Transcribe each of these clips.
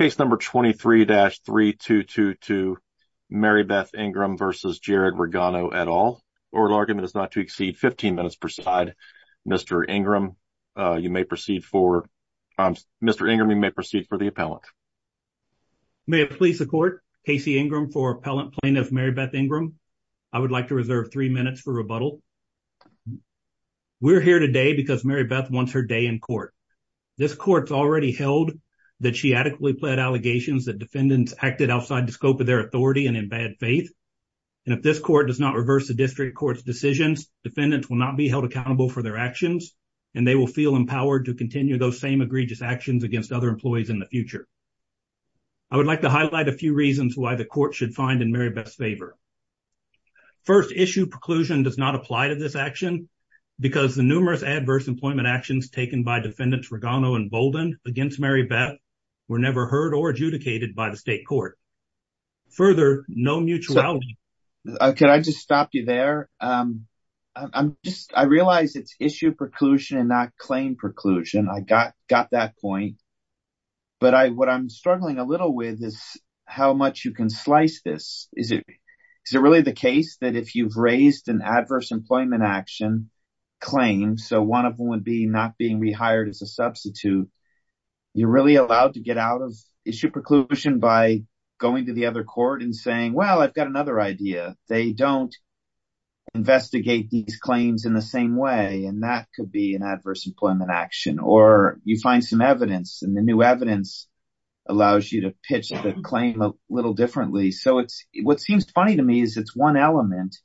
Case number 23-3222, Meribethe Ingram v. Jared Regano et al. Oral argument is not to exceed 15 minutes per side. Mr. Ingram, uh you may proceed for um Mr. Ingram, you may proceed for the appellant. May it please the court, Casey Ingram for appellant plaintiff Meribethe Ingram. I would like to reserve three minutes for rebuttal. We're here today because Meribethe wants her day in court. This court's already held that she adequately pled allegations that defendants acted outside the scope of their authority and in bad faith. And if this court does not reverse the district court's decisions, defendants will not be held accountable for their actions and they will feel empowered to continue those same egregious actions against other employees in the future. I would like to highlight a few reasons why the court should find in Meribethe's favor. First, issue preclusion does not apply to this action because the numerous adverse employment actions taken by defendants Regano and Bolden against Meribethe were never heard or adjudicated by the state court. Further, no mutuality. Could I just stop you there? Um I realize it's issue preclusion and not claim preclusion. I got got that point. But I what I'm struggling a little with is how much you can slice this. Is it is it really the case that if you've raised an adverse employment action claim, so one of them would be not being rehired as a substitute, you're really allowed to get out of issue preclusion by going to the other court and saying, well, I've got another idea. They don't investigate these claims in the same way and that could be an adverse employment action. Or you find some evidence and the new evidence allows you to pitch the claim a little differently. So it's what seems funny to me is it's one element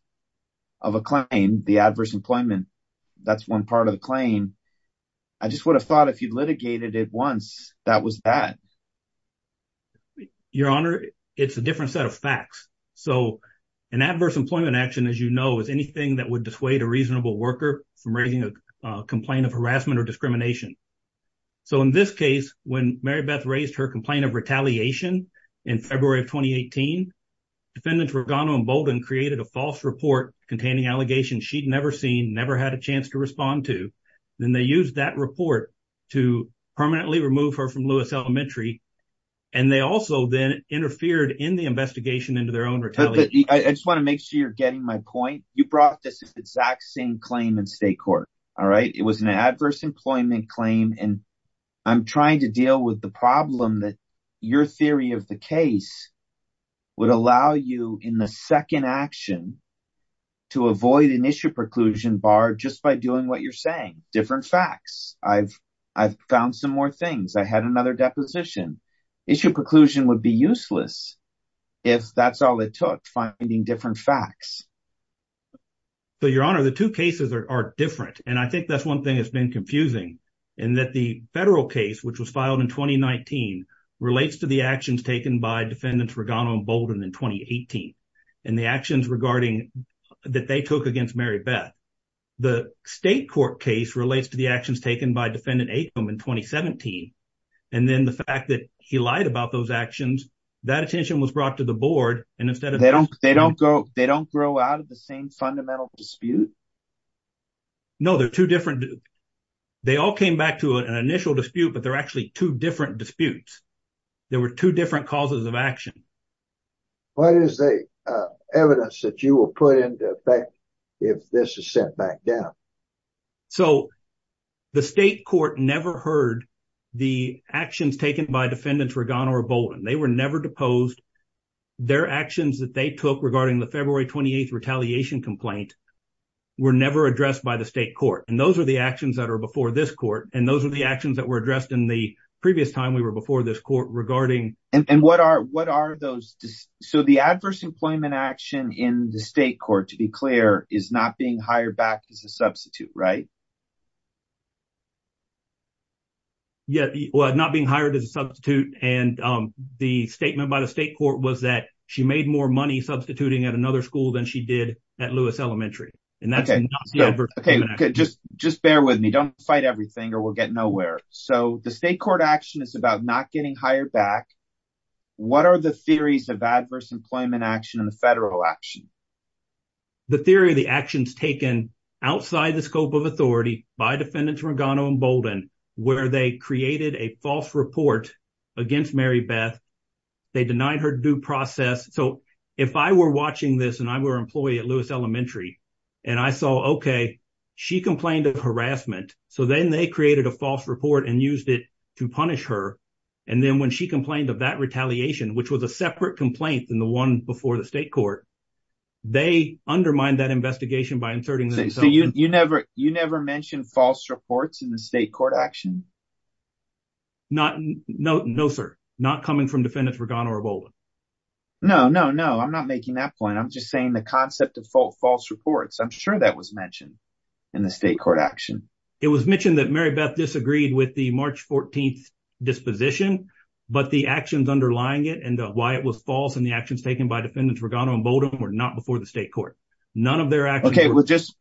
of a claim, the adverse employment, that's one part of the claim. I just would have thought if you'd litigated it once, that was that. Your Honor, it's a different set of facts. So an adverse employment action, as you know, is anything that would dissuade a reasonable worker from raising a complaint of harassment or discrimination. So in this case, when Meribethe raised her complaint of retaliation in February of 2018, defendants Regano and Bolden created a false report containing allegations she'd never seen, never had a chance to respond to. Then they used that report to permanently remove her from Lewis Elementary. And they also then interfered in the investigation into their own retaliation. I just want to make sure you're getting my point. You brought this exact same claim in state court. All right. It was an adverse employment claim. And I'm trying to deal with the problem that your theory of the case would allow you in the second action to avoid an issue preclusion bar just by doing what you're saying. Different facts. I've I've found some more things. I had another deposition. Issue preclusion would be useless if that's all it took, finding different facts. So, Your Honor, the two cases are different. And I think that's one thing that's been confusing in that the federal case, which was filed in 2019, relates to the actions taken by defendants Regano and Bolden in 2018 and the actions regarding that they took against Meribethe. The state court case relates to the actions taken by defendant Acom in 2017. And then the fact that he lied about those actions, that attention was brought to the board. And instead of... They don't they don't go they don't grow out of the same fundamental dispute? No, they're two different. They all came back to an initial dispute, but they're actually two different disputes. There were two different causes of action. What is the Uh, evidence that you will put into effect if this is sent back down? So, the state court never heard the actions taken by defendants Regano or Bolden. They were never deposed. Their actions that they took regarding the February 28th retaliation complaint were never addressed by the state court. And those are the actions that are before this court. And those are the actions that were addressed in the previous time we were before this court regarding... And what are what are those? So, the adverse employment action in the state court, to be clear, is not being hired back as a substitute, right? Yeah, well, not being hired as a substitute. And um, the statement by the state court was that she made more money substituting at another school than she did at Lewis Elementary. And that's not the adverse. Okay, just just bear with me. Don't fight everything or we'll get nowhere. So, the state court action is about not getting hired back. What are the theories of adverse employment action in the federal action? The theory of the actions taken outside the scope of authority by defendants Regano and Bolden, where they created a false report against Meribethe. They denied her due process. So if I were watching this and I were an employee at Lewis Elementary and I saw, okay, she complained of harassment. So then they created a false report and used it to punish her. And then when she complained of that retaliation, which was a separate complaint than the one before the state court, they undermined that investigation by inserting themselves. So you never you never mentioned false reports in the state court action? Not no no, sir. Not coming from defendants Regano or Bolden. No, no, no. I'm not making that point. I'm just saying the concept of false reports. I'm sure that was mentioned in the state court action. It was mentioned that Meribethe disagreed with the March 14th disposition, but the actions underlying it and uh, why it was false and the actions taken by defendants Regano and Bolden were not before the state court. None of their actions. Okay, well, just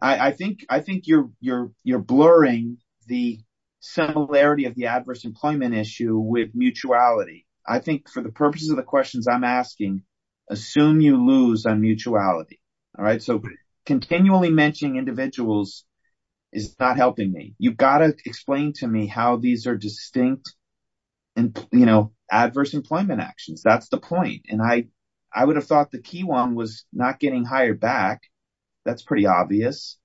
I think I think you're you're you're blurring the similarity of the adverse employment issue with mutuality. I think for the purposes of the questions I'm asking, assume you lose on mutuality. All right. So continually mentioning individuals is not helping me. You've got to explain to me how these are distinct and, you know, adverse employment actions. That's the point. And I I would have thought the key one was not getting hired back. That's pretty obvious.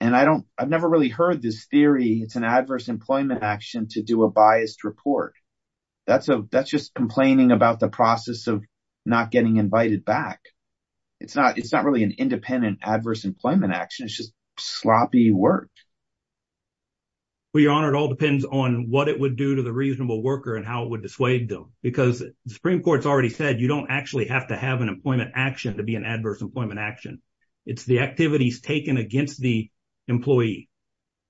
And I don't I've never really heard this theory. It's an adverse employment action to do a biased report. That's a that's just complaining about the process of not getting invited back. It's not it's not really an independent adverse employment action. It's just sloppy work. Well, Your Honor, it all depends on what it would do to the reasonable worker and how it would dissuade them, because the Supreme Court's already said you don't actually have to have an employment action to be an adverse employment action. It's the activities taken against the employee.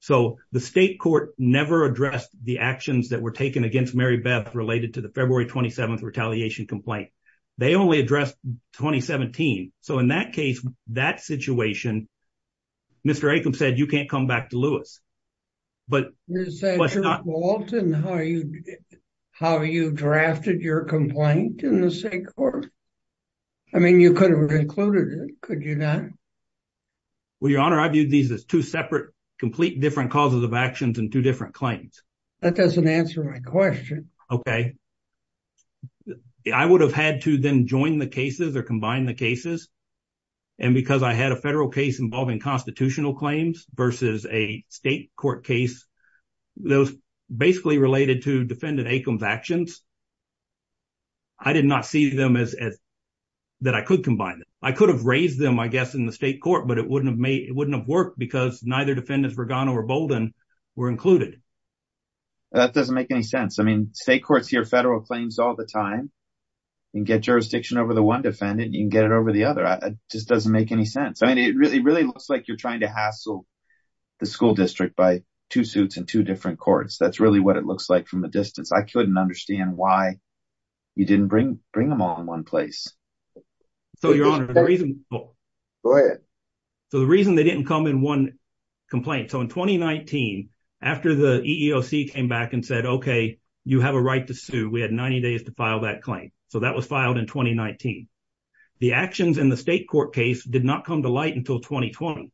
So the state court never addressed the actions that were taken against Meribethe related to the February 27th retaliation complaint. They only addressed 2017. So in that case, that situation, Mr. Acom said you can't come back to Lewis. But is that your fault in how you how you drafted your complaint in the state court? I mean, you could have included it, could you not? Well, Your Honor, I viewed these as two separate, complete different causes of actions and two different claims. That doesn't answer my question. OK. I would have had to then join the cases or combine the cases. And because I had a federal case involving constitutional claims versus a state court case, those basically related to defendant Acom's actions. I did not see them as that I could combine them. I could have raised them, I guess, in the state court, but it wouldn't have made it wouldn't have worked because neither defendants Regano or Bolden were included. That doesn't make any sense. I mean, state courts hear federal claims all the time and get jurisdiction over the one defendant. You can get it over the other. It just doesn't make any sense. I mean, it really, really looks like you're trying to hassle the school district by two suits in two different courts. That's really what it looks like from a distance. I couldn't understand why you didn't bring bring them all in one place. So, Your Honor, the reason. Go ahead. So the reason they didn't come in one complaint. So in 2019, after the EEOC came back and said, OK, you have a right to sue. We had 90 days to file that claim. So that was filed in 2019. The actions in the state court case did not come to light until 2020.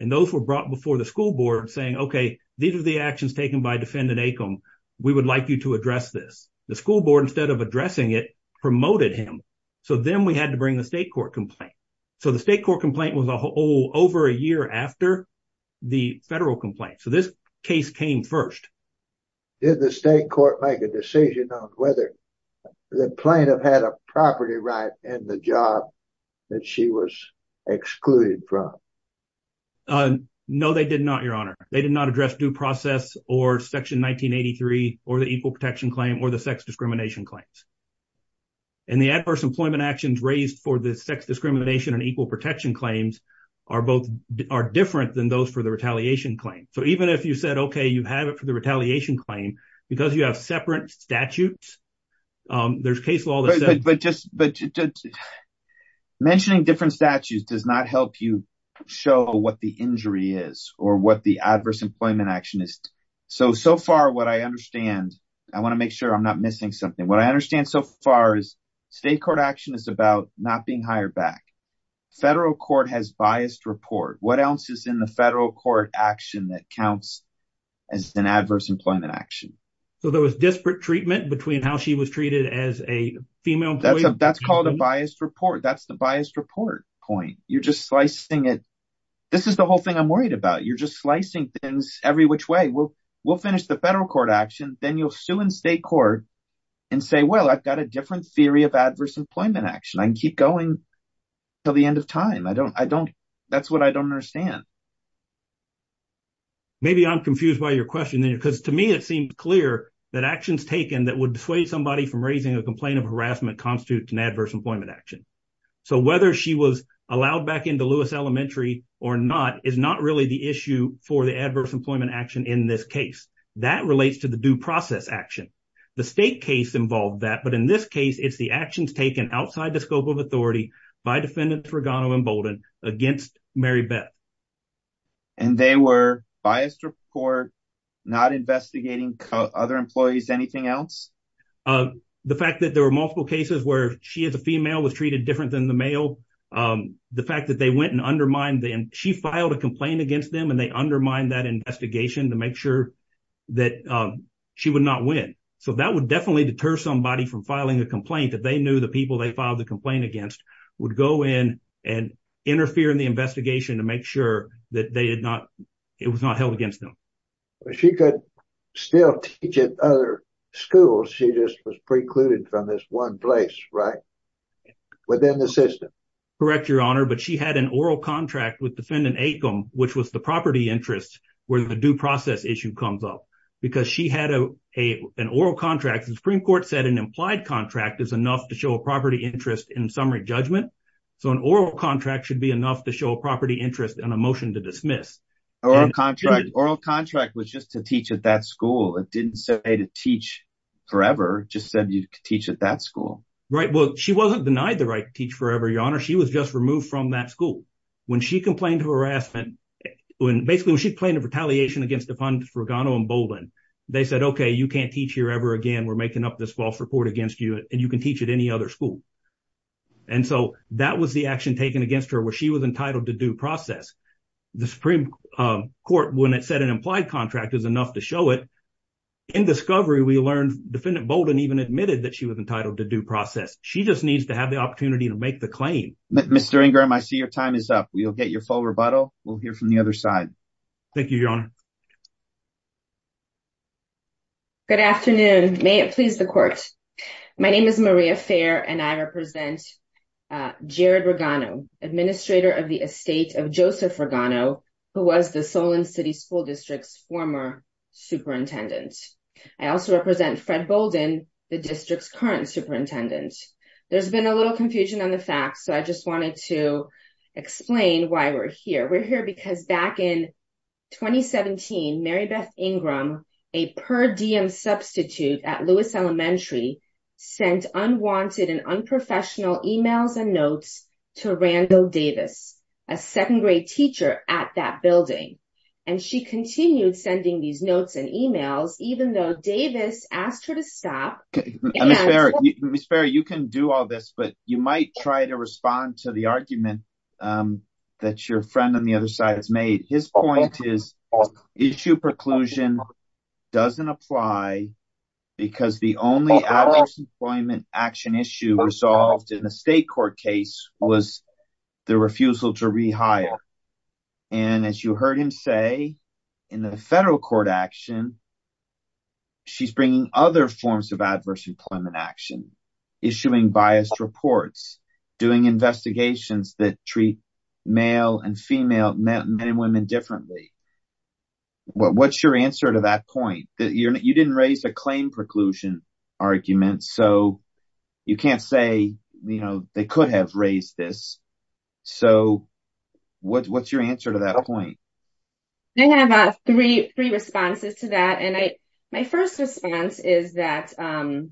And those were brought before the school board saying, OK, these are the actions taken by defendant Acom. We would like you to address this. The school board, instead of addressing it, promoted him. So then we had to bring the state court complaint. So the state court complaint was a whole over a year after the federal complaint. So this case came first. Did the state court make a decision on whether the plaintiff had a property right in the job that she was excluded from? Uh, no, they did not, Your Honor. They did not address due process or Section 1983 or the equal protection claim or the sex discrimination claims. And the adverse employment actions raised for the sex discrimination and equal protection claims are both are different than those for the retaliation claim. So even if you said, OK, you have it for the retaliation claim because you have separate statutes, um, there's case law. That says, but just but mentioning different statutes does not help you show what the injury is or what the adverse employment action is. So, so far, what I understand, I want to make sure I'm not missing something. What I understand so far is state court action is about not being hired back. Federal court has biased report. What else is in the federal court action that counts as an adverse employment action? So there was disparate treatment between how she was treated as a female employee? That's called a biased report. That's the biased report point. You're just slicing it. This is the whole thing I'm worried about. You're just slicing things every which way. We'll we'll finish the federal court action. Then you'll sue in state court and say, well, I've got a different theory of adverse employment action. I can keep going till the end of time. I don't, I don't, that's what I don't understand. Maybe I'm confused by your question then because to me, it seems clear that actions taken that would dissuade somebody from raising a complaint of harassment constitutes an adverse employment action. So whether she was allowed back into Lewis Elementary or not is not really the issue for the adverse employment action in this case. That relates to the due process action. The state case involved that, but in this case, it's the actions taken outside the scope of authority by defendants Regano and Bolden against Meribethe. And they were biased report, not investigating other employees, anything else? Uh, the fact that there were multiple cases where she as a female was treated different than the male. Um, the fact that they went and undermined them. She filed a complaint against them and they undermined that investigation to make sure that um, she would not win. So that would definitely deter somebody from filing a complaint that they knew the people they filed the complaint against would go in and interfere in the investigation to make sure that they had not, it was not held against them. She could still teach at other schools. She just was precluded from this one place, right? Within the system. Correct, your honor. But she had an oral contract with defendant Acom, which was the property interest where the due process issue comes up. Because she had a an oral contract. The Supreme Court said an implied contract is enough to show a property interest in summary judgment. So an oral contract should be enough to show a property interest in a motion to dismiss. Oral contract. Oral contract was just to teach at that school. It didn't say to teach forever. It just said you could teach at that school. Right. Well, she wasn't denied the right to teach forever, your honor. She was just removed from that school. When she complained of harassment, basically when she complained a retaliation against defendants Regano and Bolden, they said, okay, you can't teach here ever again. We're making up this false report against you and you can teach at any other school. And so that was the action taken against her where she was entitled to due process. The Supreme um, Court, when it said an implied contract is enough to show it. In discovery, we learned defendant Bolden even admitted that she was entitled to due process. She just needs to have the opportunity to make the claim. Mr. Ingram, I see your time is up. We'll get your full rebuttal. We'll hear from the other side. Thank you, your honor. Good afternoon. May it please the court. My name is Maria Fair and I represent uh, Jared Regano, administrator of the estate of Joseph Regano, who was the Solon City School District's former superintendent. I also represent Fred Bolden, the district's current superintendent. There's been a little confusion on the facts, so I just wanted to explain why we're here. We're here because back in 2017, Meribethe Ingram, a per diem substitute at Lewis Elementary, sent unwanted and unprofessional emails and notes to Randall Davis, a second grade teacher at that building. And she continued sending these notes and emails, even though Davis asked her to stop. Uh, Ms. Fair, you can do all this, but you might try to respond to the argument um, that your friend on the other side has made. His point is issue preclusion doesn't apply because the only adverse employment action issue resolved in the state court case was the refusal to rehire. And as you heard him say, in the federal court action, she's bringing other forms of adverse employment action, issuing biased reports, doing investigations that treat male and female men and women differently. What's your answer to that point? You didn't raise a claim preclusion argument, so you can't say you know, they could have raised this. So what's your answer to that point? I have three responses to that. And I my first response is that under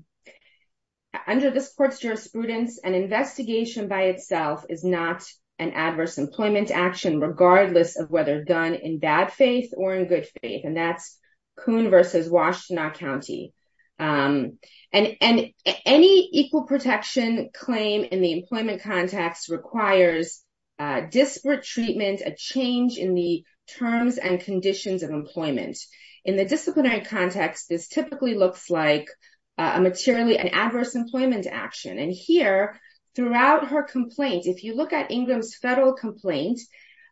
this court's jurisprudence, an investigation by itself is not an adverse employment action, regardless of whether done in bad faith or in good faith. And that's Kuhn versus Washtenaw County. Um and and any equal protection claim in the employment context requires disparate treatment, a change in the terms and conditions of employment. In the disciplinary context, this typically looks like uh, a materially an adverse employment action. And here, throughout her complaint, if you look at Ingram's federal complaint,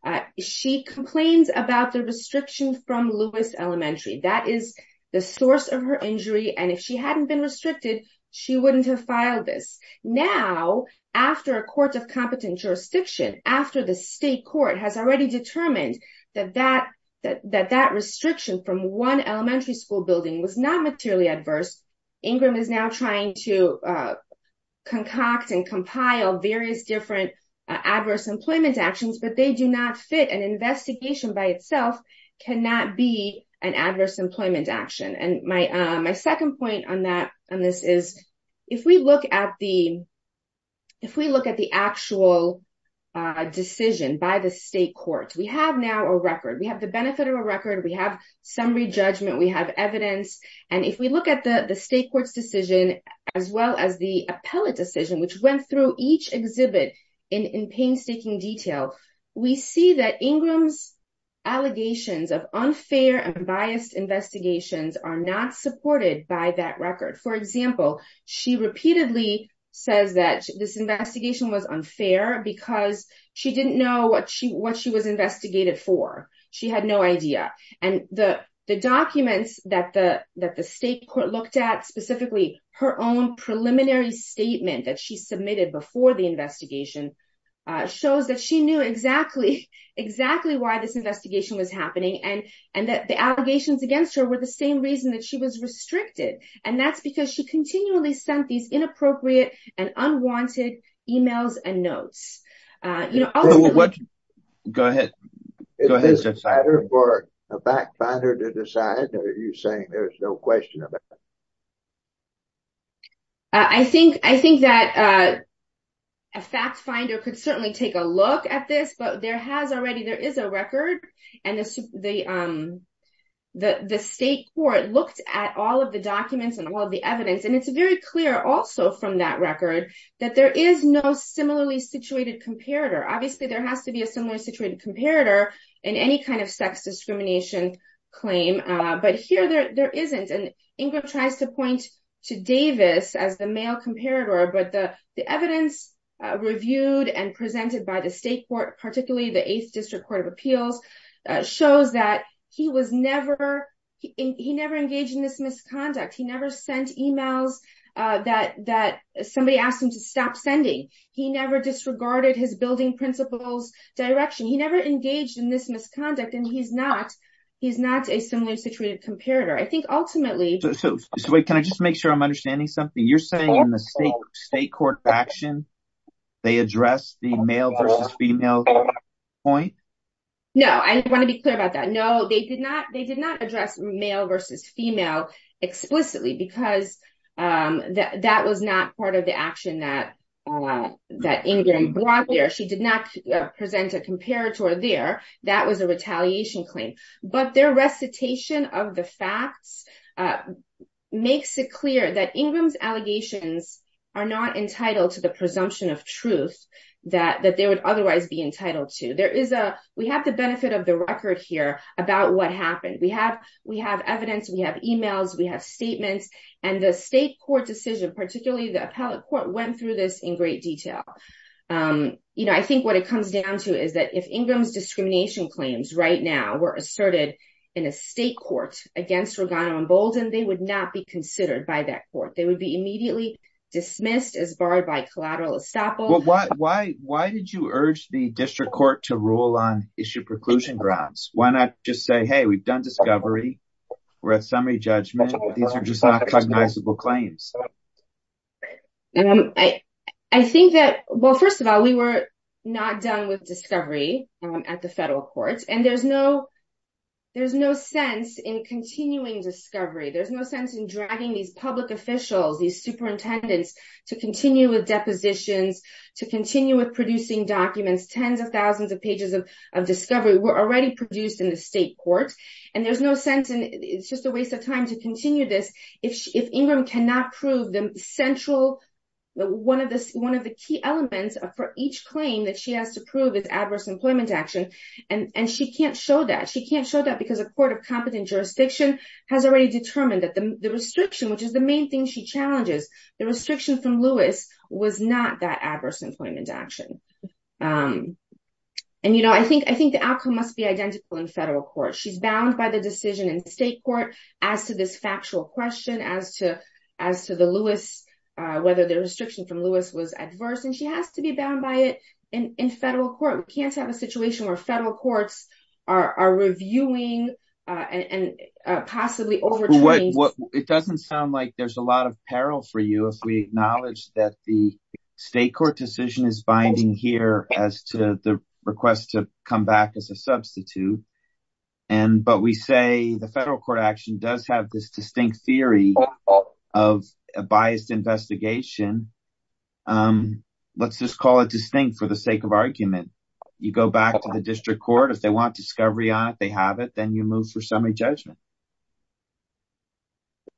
uh, she complains about the restriction from Lewis Elementary. That is the source of her injury. And if she hadn't been restricted, she wouldn't have filed this. Now, after a court of competent jurisdiction, after the state court has already determined that that that restriction from one elementary school building was not materially adverse, Ingram is now trying to uh, concoct and compile various different uh, adverse employment actions, but they do not fit. An investigation by itself cannot be an adverse employment action. And uh, my second point on that, on this is, if we look at the if we look at the actual uh, decision by the state courts, we have now a record. We have the benefit of a record. We have summary judgment. We have evidence. And if we look at the the state court's decision, as well as the appellate decision, which went through each exhibit in in painstaking detail, we see that Ingram's allegations of unfair and biased investigations are not supported by that record. For example, she repeatedly says that this investigation was unfair because she didn't know what she what she was investigated for. She had no idea. And the the documents that the that the state court looked at, specifically her own preliminary statement that she submitted before the investigation, shows that she knew exactly exactly why this investigation was happening and and that the allegations against her were the same reason that she was restricted. And that's because she continually sent these inappropriate and unwanted emails and notes. Uh you know also what go ahead. Is this a matter for a fact finder to decide, or are you saying there's no question about it? Uh I think I think that a fact finder could certainly take a look at this, but there has already, there is a record. And the the um the the state court looked at all of the documents and all of the evidence. And it's very clear also from that record that there is no similarly situated comparator. Obviously, there has to be a similarly situated comparator in any kind of sex discrimination claim. But here there isn't. And Ingram tries to point to Davis as the male comparator. But the evidence reviewed and presented by the state court, particularly the 8th District Court of Appeals, shows that he was never he never engaged in this misconduct. He never sent emails uh that that somebody asked him to stop sending. He never disregarded his building principal's direction. He never engaged in this misconduct. And he's not, he's not a similarly situated comparator. I think ultimately... So wait, can I just make sure I'm understanding something? You're saying in the state state court action, they address the male versus female point? No, I want to be clear about that. No, they did not They did not address male versus female explicitly because um that that was not part of the action that uh that Ingram brought there. She did not present a comparator there. That was a retaliation claim. But their recitation of the facts makes it clear that Ingram's allegations are not entitled to the presumption of truth that they would otherwise be entitled to. There is a we have the benefit of the record here about what happened. We have we have evidence. We have emails. We have statements. And the state court decision, particularly the appellate court, went through this in great detail. Um, you know, I think what it comes down to is that if Ingram's discrimination claims right now were asserted in a state court against Regano and Bolden, they would not be considered by that court. They would be immediately dismissed as barred by collateral estoppel. Why did you urge the district court to rule on issue preclusion grounds? Why not just say, hey, we've done discovery. We're at summary judgment. These are just not cognizable claims. Um I think that, well, first of all, we were not done with discovery at the federal courts. And there's no sense in continuing discovery. There's no sense in dragging these public officials, these superintendents, to continue with depositions, to continue with producing documents. Tens of thousands of pages of discovery were already produced in the state court. And there's no sense, and it's just a waste of time to continue this if, if Ingram cannot prove the central one of the one of the key elements for each claim that she has to prove is adverse employment action. And she can't show that. She can't show that because a court of competent jurisdiction has already determined that the restriction, which is the main thing she challenges, the restriction from Lewis was not that adverse employment action. Um and, you know, I think I think the outcome must be identical in federal court. She's bound by the decision in state court as to this factual question, as to as to the Lewis, Uh, whether the restriction from Lewis was adverse. And she has to be bound by it in federal court. We can't have a situation where federal courts are are reviewing uh, and uh, possibly overturning. It doesn't sound like there's a lot of peril for you if we acknowledge that the state court decision is binding here as to the request to come back as a substitute. And but we say the federal court action does have this distinct theory of a biased investigation. Um, let's just call it distinct for the sake of argument. You go back to the district court. If they want discovery on it, they have it. Then you move for summary judgment.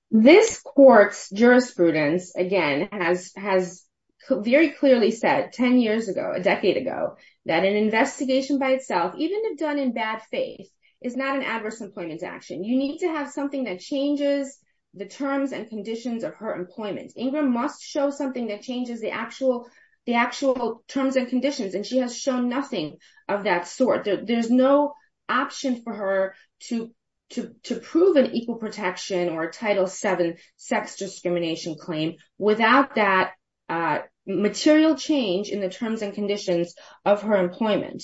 This court's jurisprudence, again, has, has very clearly said 10 years ago, a decade ago, that an investigation by itself, even if done in bad faith, is not an adverse employment action. You need to have something that changes the terms and conditions of her employment. Ingram must show something that changes the actual the actual terms and conditions. And she has shown nothing of that sort. There's no option for her to to to prove an equal protection or a Title VII sex discrimination claim without that uh, material change in the terms and conditions of her employment.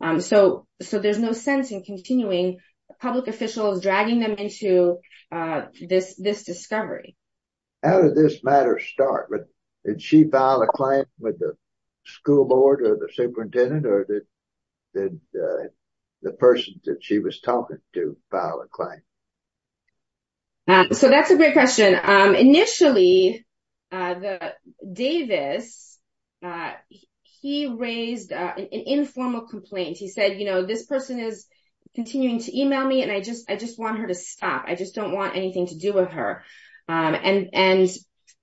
Um, so so there's no sense in continuing public officials dragging them into uh this this discovery. How did this matter start? Did she file a claim with the school board or the superintendent? Or did did uh the person that she was talking to file a claim? So that's a great question. Initially, uh the Davis, he raised an informal complaint. He said, you know, this person is continuing to email me and I just I just want her to stop. I just don't want anything to do with her. Um, and, and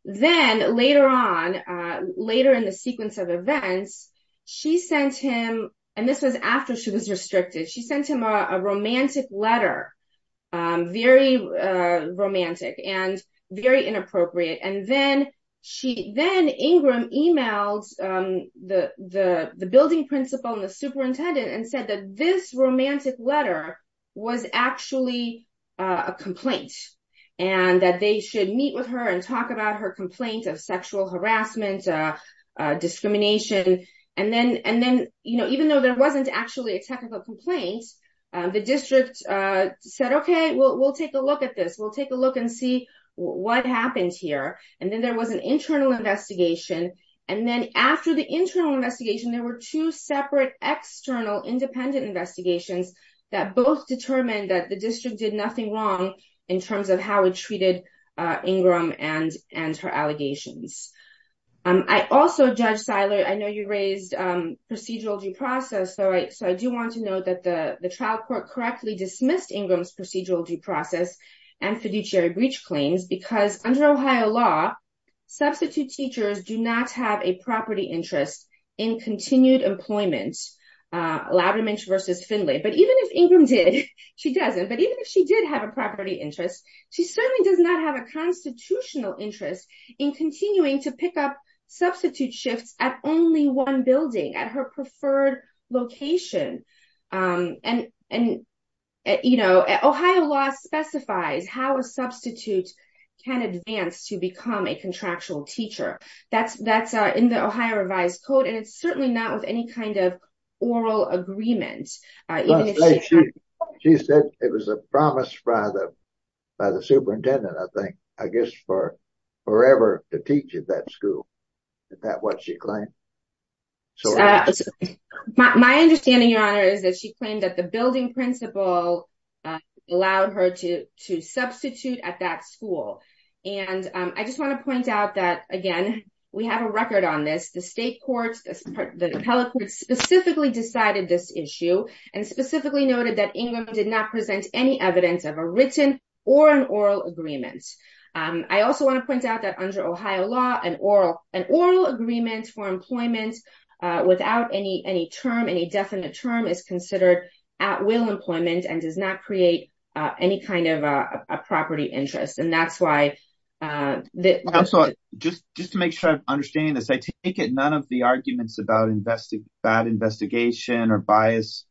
then later on, uh, later in the sequence of events, she sent him, and this was after she was restricted, she sent him a romantic letter, um, very uh, romantic and very inappropriate. And then Ingram emailed um the the the building principal and the superintendent and said that this romantic letter was actually uh, a complaint and that they should meet with her and talk about her complaint of sexual harassment, uh, uh, discrimination. And then, and then, you know, even though there wasn't actually a technical complaint, um, the district said, okay, we'll we'll take a look at this. We'll take a look and see what happened here. And then there was an internal investigation. And then after the internal investigation, there were two separate external independent investigations that both determined that the district did nothing wrong in terms of how it treated uh, Ingram and her allegations. Um, I also, Judge Siler, I know you raised um, procedural due process. So I so I do want to note that the trial court correctly dismissed Ingram's procedural due process and fiduciary breach claims because under Ohio law, substitute teachers do not have a property interest in continued employment, Loudermilch versus Finlay. But even if Ingram did, she doesn't. But even if she did have a property interest, she certainly does not have a constitutional interest in continuing to pick up substitute shifts at only one building at her preferred location. Um and and, you know, Ohio law specifies how a substitute can advance to become a contractual teacher. That's that's uh in the Ohio revised code. And it's certainly not with any kind of oral agreement. Uh, even if she said it was a promise by the by the superintendent, I think, I guess, for forever to teach at that school. Is that what she claimed? Uh, my understanding, Your Honor, is that she claimed that the building principal uh, allowed her to substitute at that school. And um, I just want to point out that, again, we have a record on this. The state courts, the appellate courts specifically decided this issue and specifically noted that Ingram did not present any evidence of a written or an oral agreement. Um, I also want to point out that under Ohio law, an oral an oral agreement for employment Uh, without any term, any definite term is considered at-will employment and does not create uh, any kind of uh, a property interest. And that's why... Just just to make sure I'm understanding this, I take it none of the arguments about bad investigation or bias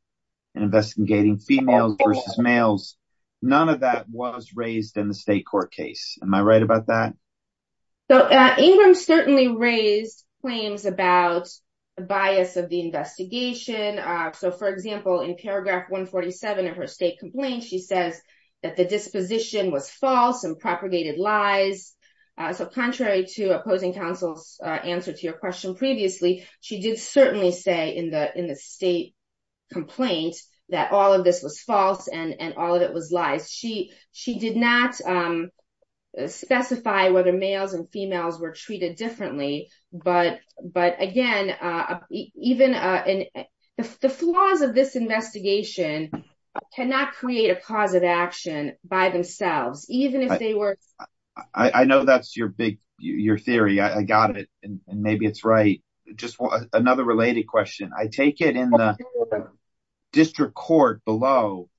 in investigating females versus males, none of that was raised in the state court case. Am I right about that? So Ingram certainly raised claims about bias of the investigation. Uh, so for example, in paragraph 147 of her state complaint, she says that the disposition was false and propagated lies. Uh, so contrary to opposing counsel's uh, answer to your question previously, she did certainly say in the state complaint that all of this was false and all of it was lies. She did not um, specify whether males and females were treated differently. But but again, uh, even uh, the flaws of this investigation cannot create a cause of action by themselves, even if they were... I know that's your big your theory. I got it. And maybe it's right. Just another related question. I take it in the district court below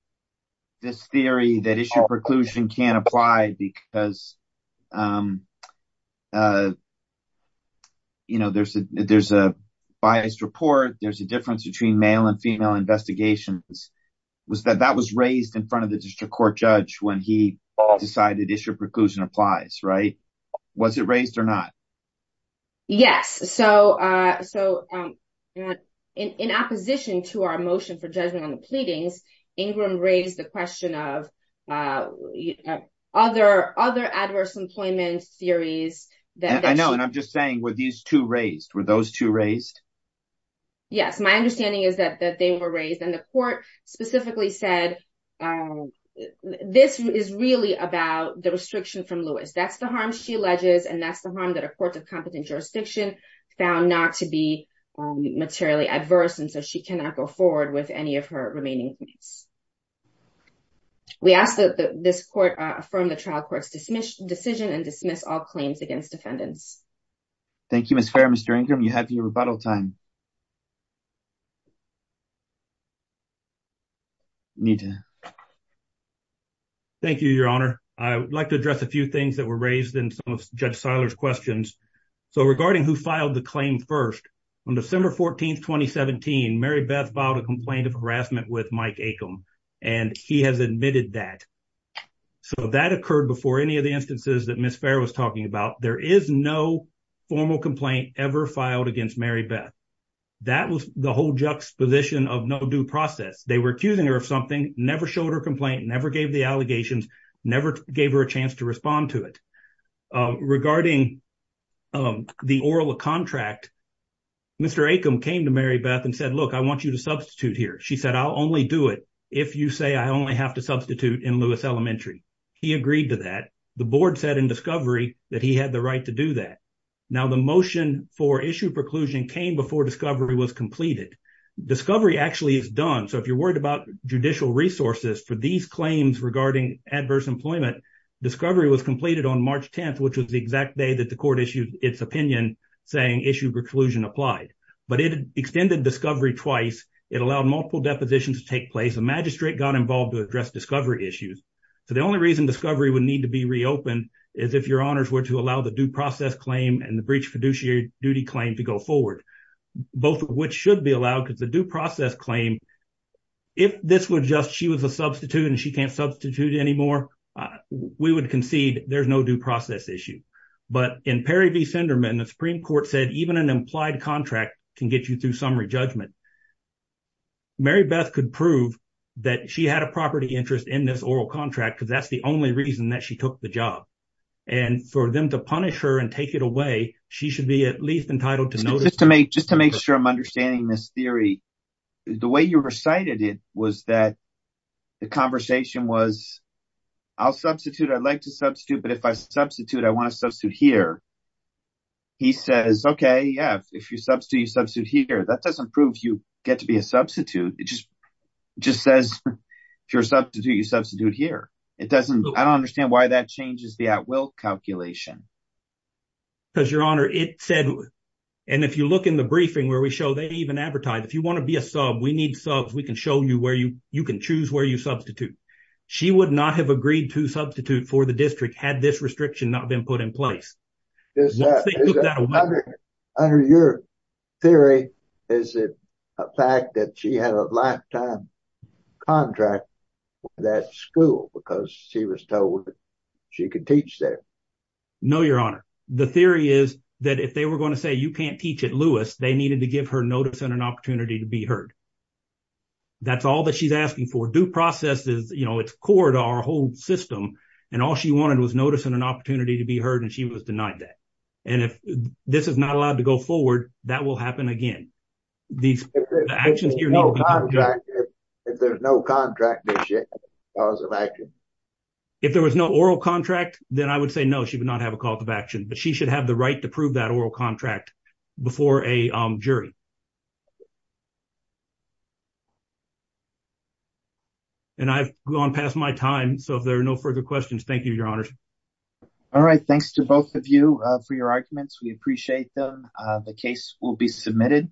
this theory that issue preclusion can't apply because you know, there's a there's a biased report, there's a difference between male and female investigations, was that that was raised in front of the district court judge when he decided issue preclusion applies, right? Was it raised or not? Yes. So uh so um in in opposition to our motion for judgment on the pleadings, Ingram raised the question of uh other other adverse employment theories. That I know. And I'm just saying, were these two raised? Were those two raised? Yes. My understanding is that they were raised and the court specifically said, this is really about the restriction from Lewis. That's the harm she alleges. And that's the harm that a court of competent jurisdiction found not to be Um, materially adverse. And so she cannot go forward with any of her remaining claims. We ask that this court uh, affirm the trial court's decision and dismiss all claims against defendants. Thank you, Ms. Fair. Mr. Ingram, you have your rebuttal time. Nita. Thank you, Your Honor. I would like to address a few things that were raised in some of Judge Siler's questions. So regarding who filed the claim first, on December 14th, 2017, Meribethe filed a complaint of harassment with Mike Acom, and he has admitted that. So that occurred before any of the instances that Ms. Fair was talking about. There is no formal complaint ever filed against Meribethe. That was the whole juxtaposition of no due process. They were accusing her of something, never showed her complaint, never gave the allegations, never gave her a chance to respond to it. Uh, regarding um, the oral contract, Mr. Acom came to Meribethe and said, look, I want you to substitute here. She said, I'll only do it if you say I only have to substitute in Lewis Elementary. He agreed to that. The board said in discovery that he had the right to do that. Now, the motion for issue preclusion came before discovery was completed. Discovery actually is done. So if you're worried about judicial resources for these claims regarding adverse employment, discovery was completed on March 10th, which was the exact day that the court issued its opinion saying issue preclusion applied. But it extended discovery twice. It allowed multiple depositions to take place. A magistrate got involved to address discovery issues. So the only reason discovery would need to be reopened is if your honors were to allow the due process claim and the breach fiduciary duty claim to go forward, both of which should be allowed because the due process claim, if this was just she was a substitute and she can't substitute anymore, uh, we would concede there's no due process issue. But in Perry v. Sindermann, the Supreme Court said even an implied contract can get you through summary judgment. Meribethe could prove that she had a property interest in this oral contract because that's the only reason that she took the job. And for them to punish her and take it away, she should be at least entitled to notice. Just to make just to make sure I'm understanding this theory, the way you recited it was that the conversation was, I'll substitute, I'd like to substitute, but if I substitute, I want to substitute here. He says, okay, yeah, if you substitute, you substitute here. That doesn't prove you get to be a substitute. It just says if you're a substitute, you substitute here. It doesn't, oh. I don't understand why that changes the at-will calculation. Because, Your Honor, it said, and if you look in the briefing where we show they even advertise, if you want to be a sub, we need subs. We can show you where you, you can choose where you substitute. She would not have agreed to substitute for the district had this restriction not been put in place. Under your theory, is it a fact that she had a lifetime contract with that school because she was told she could teach there? No, Your Honor. The theory is that if they were going to say you can't teach at Lewis, they needed to give her notice and an opportunity to be heard. That's all that she's asking for. Due process is, you know, it's core to our whole system. And all she wanted was notice and an opportunity to be heard, and she was denied that. And if this is not allowed to go forward, that will happen again. These actions here need to be done. If there's no contract, cause of action. If there was no oral contract, then I would say no, she would not have a cause of action. But she should have the right to prove that oral contract before a um, jury. And I've gone past my time, so if there are no further questions, thank you, Your Honors. All right. Thanks to both of you uh, for your arguments. We appreciate them. Uh, the case will be submitted.